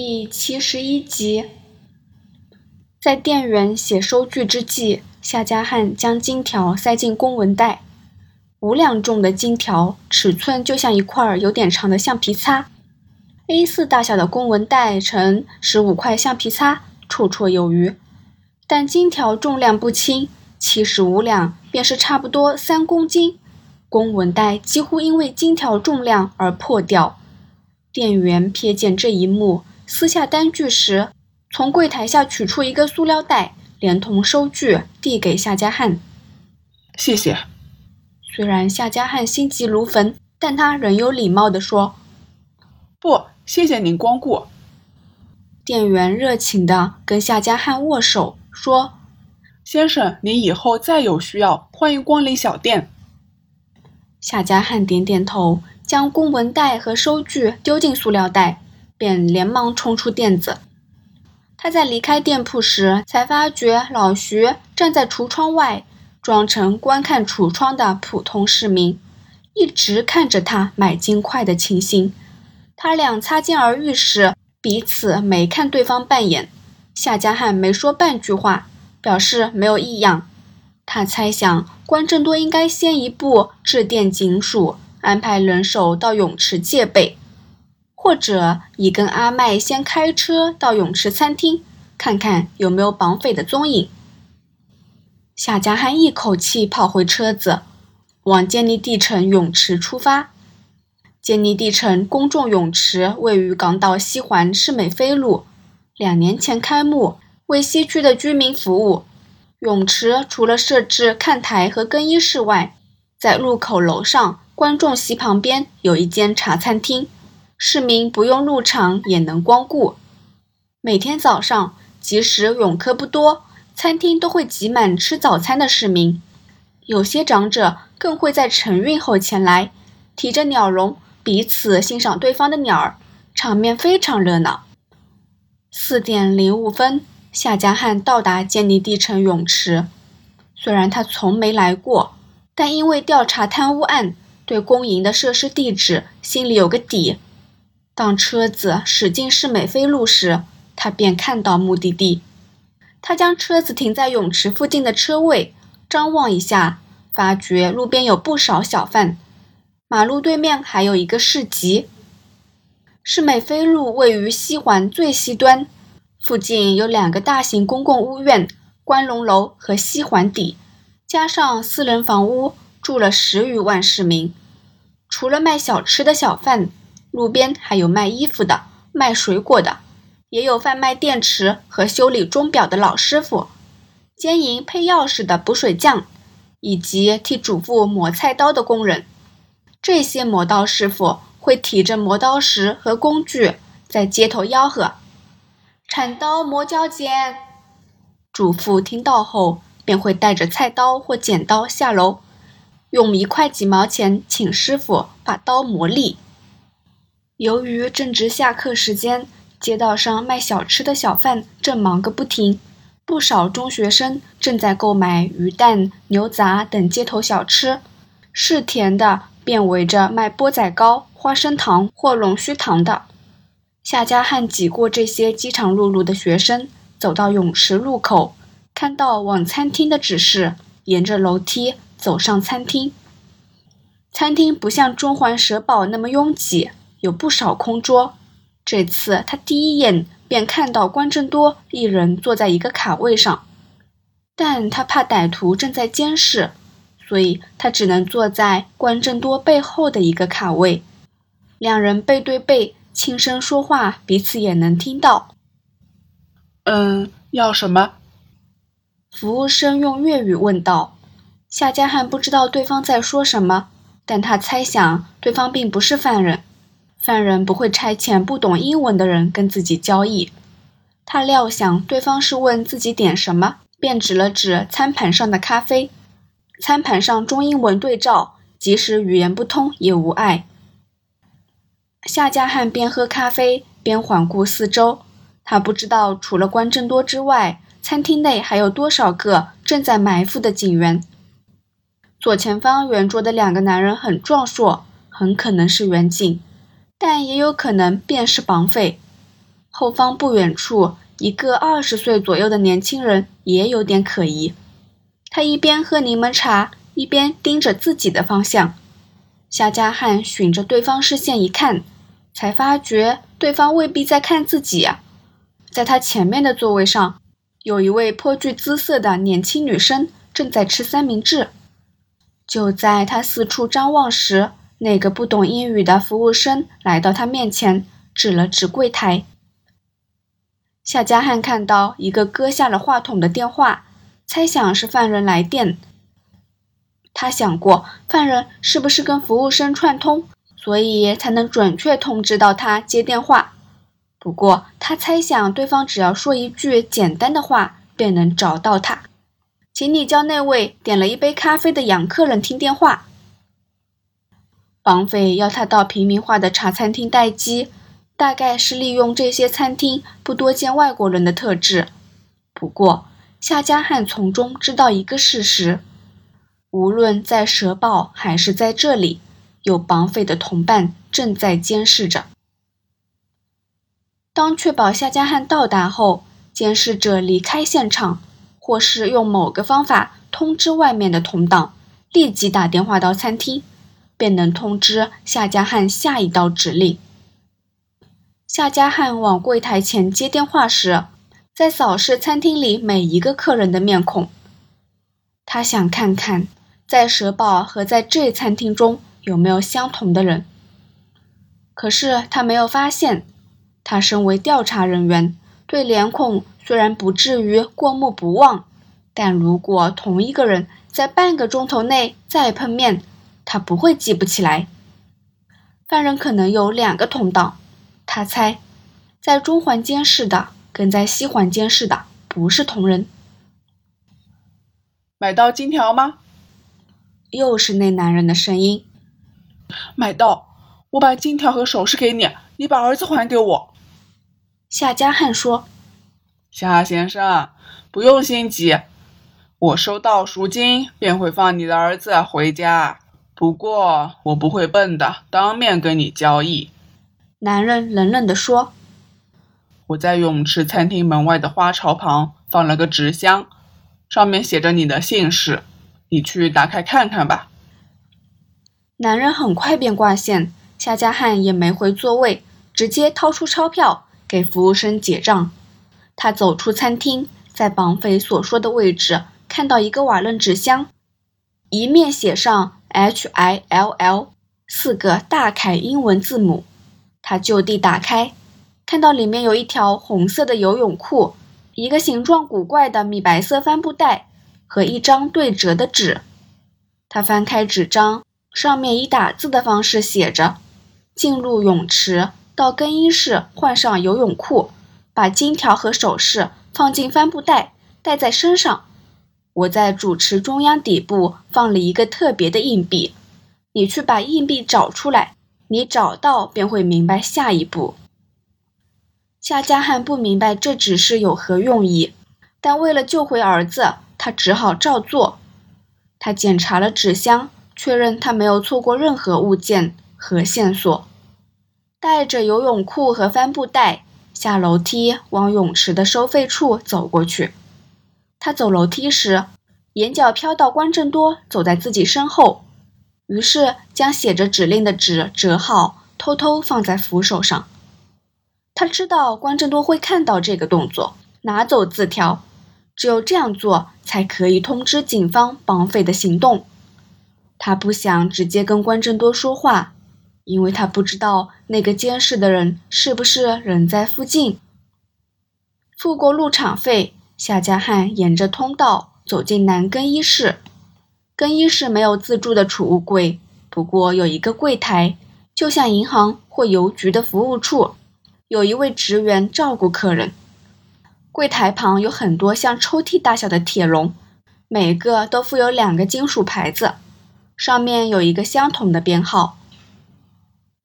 第七十一集，在店员写收据之际，夏家汉将金条塞进公文袋。五两重的金条，尺寸就像一块有点长的橡皮擦。A4 大小的公文袋乘十五块橡皮擦，绰绰有余。但金条重量不轻，七十五两便是差不多三公斤。公文袋几乎因为金条重量而破掉。店员瞥见这一幕，撕下单据时，从柜台下取出一个塑料袋，连同收据递给夏家汉。谢谢。虽然夏家汉心急如焚，但他仍有礼貌地说：“不，谢谢您光顾。”店员热情地跟夏家汉握手，说：“先生，您以后再有需要，欢迎光临小店。”夏家汉点点头，将公文袋和收据丢进塑料袋，便连忙冲出店子。他在离开店铺时，才发觉老徐站在橱窗外。装成观看橱窗的普通市民，一直看着他买金块的情形。他俩擦肩而遇时，彼此没看对方半眼。夏家汉没说半句话，表示没有异样。他猜想关正多应该先一步致电警署，安排人手到泳池戒备，或者你跟阿麦先开车到泳池餐厅，看看有没有绑匪的踪影。夏家汉一口气跑回车子，往坚尼地城泳池出发。坚尼地城公众泳池位于港岛西环市美飞路，两年前开幕，为西区的居民服务。泳池除了设置看台和更衣室外，在入口楼上观众席旁边有一间茶餐厅，市民不用入场也能光顾。每天早上，即使泳客不多。餐厅都会挤满吃早餐的市民，有些长者更会在晨运后前来，提着鸟笼，彼此欣赏对方的鸟儿，场面非常热闹。四点零五分，夏家汉到达建立地城泳池。虽然他从没来过，但因为调查贪污案，对公营的设施地址心里有个底。当车子驶进市美飞路时，他便看到目的地。他将车子停在泳池附近的车位，张望一下，发觉路边有不少小贩，马路对面还有一个市集。市美飞路位于西环最西端，附近有两个大型公共屋苑——观龙楼和西环底，加上私人房屋，住了十余万市民。除了卖小吃的小贩，路边还有卖衣服的、卖水果的。也有贩卖电池和修理钟表的老师傅，兼营配钥匙的补水匠，以及替主妇磨菜刀的工人。这些磨刀师傅会提着磨刀石和工具在街头吆喝：“铲刀磨脚剪。”主妇听到后便会带着菜刀或剪刀下楼，用一块几毛钱请师傅把刀磨利。由于正值下课时间。街道上卖小吃的小贩正忙个不停，不少中学生正在购买鱼蛋、牛杂等街头小吃。是甜的便围着卖钵仔糕、花生糖或龙须糖的。夏家汉挤过这些饥肠辘辘的学生，走到泳池入口，看到往餐厅的指示，沿着楼梯走上餐厅。餐厅不像中环蛇堡那么拥挤，有不少空桌。这次他第一眼便看到关正多一人坐在一个卡位上，但他怕歹徒正在监视，所以他只能坐在关正多背后的一个卡位。两人背对背，轻声说话，彼此也能听到。嗯，要什么？服务生用粤语问道。夏家汉不知道对方在说什么，但他猜想对方并不是犯人。犯人不会差遣不懂英文的人跟自己交易。他料想对方是问自己点什么，便指了指餐盘上的咖啡。餐盘上中英文对照，即使语言不通也无碍。夏家汉边喝咖啡边环顾四周，他不知道除了关正多之外，餐厅内还有多少个正在埋伏的警员。左前方圆桌的两个男人很壮硕，很可能是远警。但也有可能便是绑匪。后方不远处，一个二十岁左右的年轻人也有点可疑。他一边喝柠檬茶，一边盯着自己的方向。夏加汉循着对方视线一看，才发觉对方未必在看自己。在他前面的座位上，有一位颇具姿色的年轻女生正在吃三明治。就在他四处张望时，那个不懂英语的服务生来到他面前，指了指柜台。夏加汉看到一个搁下了话筒的电话，猜想是犯人来电。他想过，犯人是不是跟服务生串通，所以才能准确通知到他接电话。不过，他猜想对方只要说一句简单的话，便能找到他。请你叫那位点了一杯咖啡的洋客人听电话。绑匪要他到平民化的茶餐厅待机，大概是利用这些餐厅不多见外国人的特质。不过，夏加汉从中知道一个事实：无论在蛇堡还是在这里，有绑匪的同伴正在监视着。当确保夏加汉到达后，监视者离开现场。或是用某个方法通知外面的同党，立即打电话到餐厅，便能通知夏加汉下一道指令。夏加汉往柜台前接电话时，在扫视餐厅里每一个客人的面孔。他想看看在蛇堡和在这餐厅中有没有相同的人，可是他没有发现。他身为调查人员，对脸孔。虽然不至于过目不忘，但如果同一个人在半个钟头内再碰面，他不会记不起来。犯人可能有两个同道，他猜，在中环监视的跟在西环监视的不是同人。买到金条吗？又是那男人的声音。买到，我把金条和首饰给你，你把儿子还给我。夏家汉说。夏先生，不用心急，我收到赎金便会放你的儿子回家。不过我不会笨的，当面跟你交易。”男人冷冷地说。“我在泳池餐厅门外的花槽旁放了个纸箱，上面写着你的姓氏，你去打开看看吧。”男人很快便挂线，夏家汉也没回座位，直接掏出钞票给服务生结账。他走出餐厅，在绑匪所说的位置看到一个瓦楞纸箱，一面写上 H I L L 四个大楷英文字母。他就地打开，看到里面有一条红色的游泳裤，一个形状古怪的米白色帆布袋和一张对折的纸。他翻开纸张，上面以打字的方式写着：“进入泳池，到更衣室换上游泳裤。”把金条和首饰放进帆布袋，带在身上。我在主池中央底部放了一个特别的硬币，你去把硬币找出来。你找到便会明白下一步。夏加汉不明白这只是有何用意，但为了救回儿子，他只好照做。他检查了纸箱，确认他没有错过任何物件和线索。带着游泳裤和帆布袋。下楼梯往泳池的收费处走过去。他走楼梯时，眼角瞟到关正多走在自己身后，于是将写着指令的纸折好，偷偷放在扶手上。他知道关正多会看到这个动作，拿走字条。只有这样做，才可以通知警方绑匪的行动。他不想直接跟关正多说话。因为他不知道那个监视的人是不是人在附近。付过入场费，夏加汉沿着通道走进男更衣室。更衣室没有自助的储物柜，不过有一个柜台，就像银行或邮局的服务处，有一位职员照顾客人。柜台旁有很多像抽屉大小的铁笼，每个都附有两个金属牌子，上面有一个相同的编号。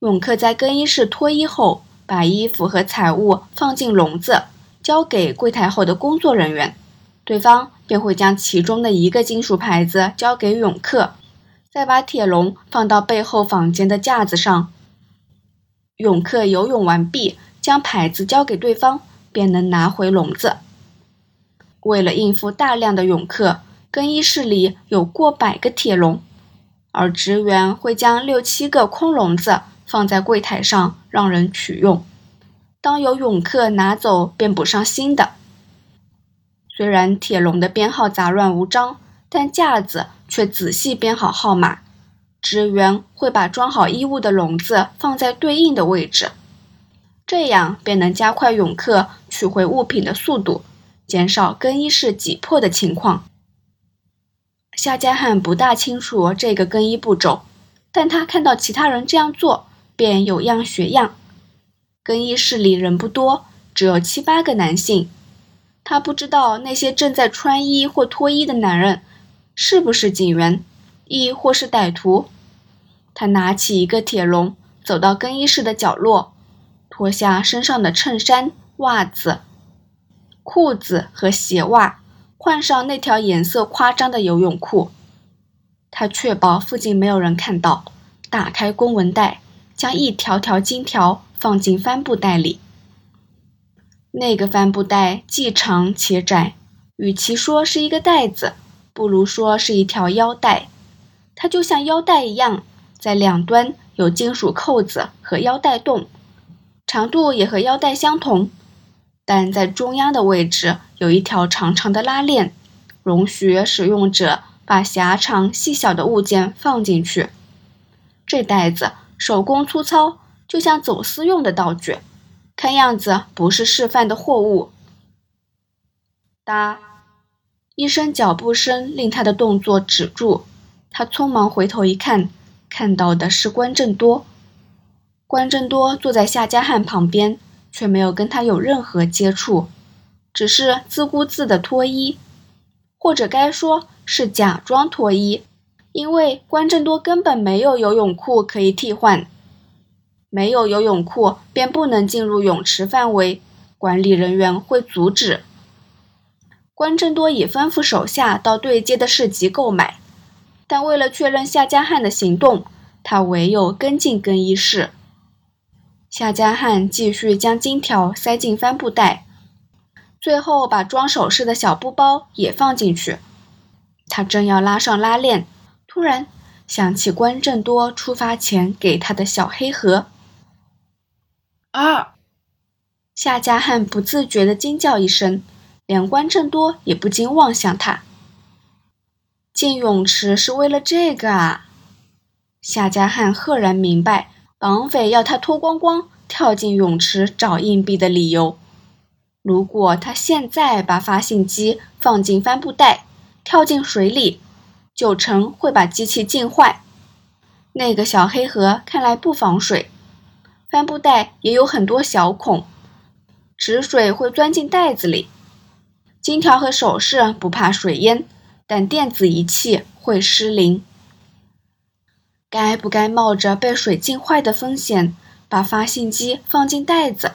泳客在更衣室脱衣后，把衣服和财物放进笼子，交给柜台后的工作人员，对方便会将其中的一个金属牌子交给泳客，再把铁笼放到背后房间的架子上。泳客游泳完毕，将牌子交给对方，便能拿回笼子。为了应付大量的泳客，更衣室里有过百个铁笼，而职员会将六七个空笼子放在柜台上让人取用。当有泳客拿走，便补上新的。虽然铁笼的编号杂乱无章，但架子却仔细编好号码。职员会把装好衣物的笼子放在对应的位置，这样便能加快泳客取回物品的速度。减少更衣室挤迫的情况。夏加汉不大清楚这个更衣步骤，但他看到其他人这样做，便有样学样。更衣室里人不多，只有七八个男性。他不知道那些正在穿衣或脱衣的男人是不是警员，亦或是歹徒。他拿起一个铁笼，走到更衣室的角落，脱下身上的衬衫、袜子。裤子和鞋袜，换上那条颜色夸张的游泳裤。他确保附近没有人看到，打开公文袋，将一条条金条放进帆布袋里。那个帆布袋既长且窄，与其说是一个袋子，不如说是一条腰带。它就像腰带一样，在两端有金属扣子和腰带洞，长度也和腰带相同。但在中央的位置有一条长长的拉链，容许使用者把狭长细小的物件放进去。这袋子手工粗糙，就像走私用的道具，看样子不是示范的货物。哒，一声脚步声令他的动作止住，他匆忙回头一看，看到的是关正多。关正多坐在夏家汉旁边。却没有跟他有任何接触，只是自顾自的脱衣，或者该说是假装脱衣，因为关正多根本没有游泳裤可以替换，没有游泳裤便不能进入泳池范围，管理人员会阻止。关正多已吩咐手下到对街的市集购买，但为了确认夏家汉的行动，他唯有跟进更衣室。夏加汉继续将金条塞进帆布袋，最后把装首饰的小布包也放进去。他正要拉上拉链，突然想起关正多出发前给他的小黑盒。啊！夏加汉不自觉地惊叫一声，连关正多也不禁望向他。进泳池是为了这个啊！夏加汉赫然明白。绑匪要他脱光光跳进泳池找硬币的理由。如果他现在把发信机放进帆布袋，跳进水里，九成会把机器浸坏。那个小黑盒看来不防水，帆布袋也有很多小孔，池水会钻进袋子里。金条和首饰不怕水淹，但电子仪器会失灵。该不该冒着被水浸坏的风险把发信机放进袋子，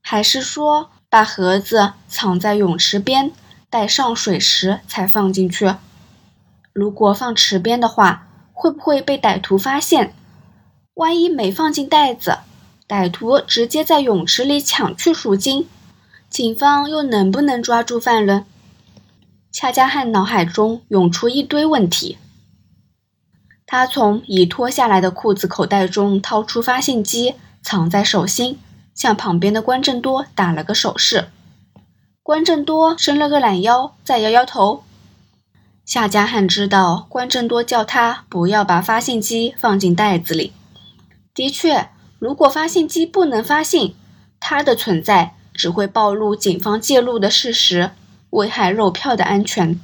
还是说把盒子藏在泳池边，待上水时才放进去？如果放池边的话，会不会被歹徒发现？万一没放进袋子，歹徒直接在泳池里抢去赎金，警方又能不能抓住犯人？恰加汉脑海中涌出一堆问题。他从已脱下来的裤子口袋中掏出发信机，藏在手心，向旁边的关正多打了个手势。关正多伸了个懒腰，再摇摇头。夏家汉知道关正多叫他不要把发信机放进袋子里。的确，如果发信机不能发信，它的存在只会暴露警方介入的事实，危害肉票的安全。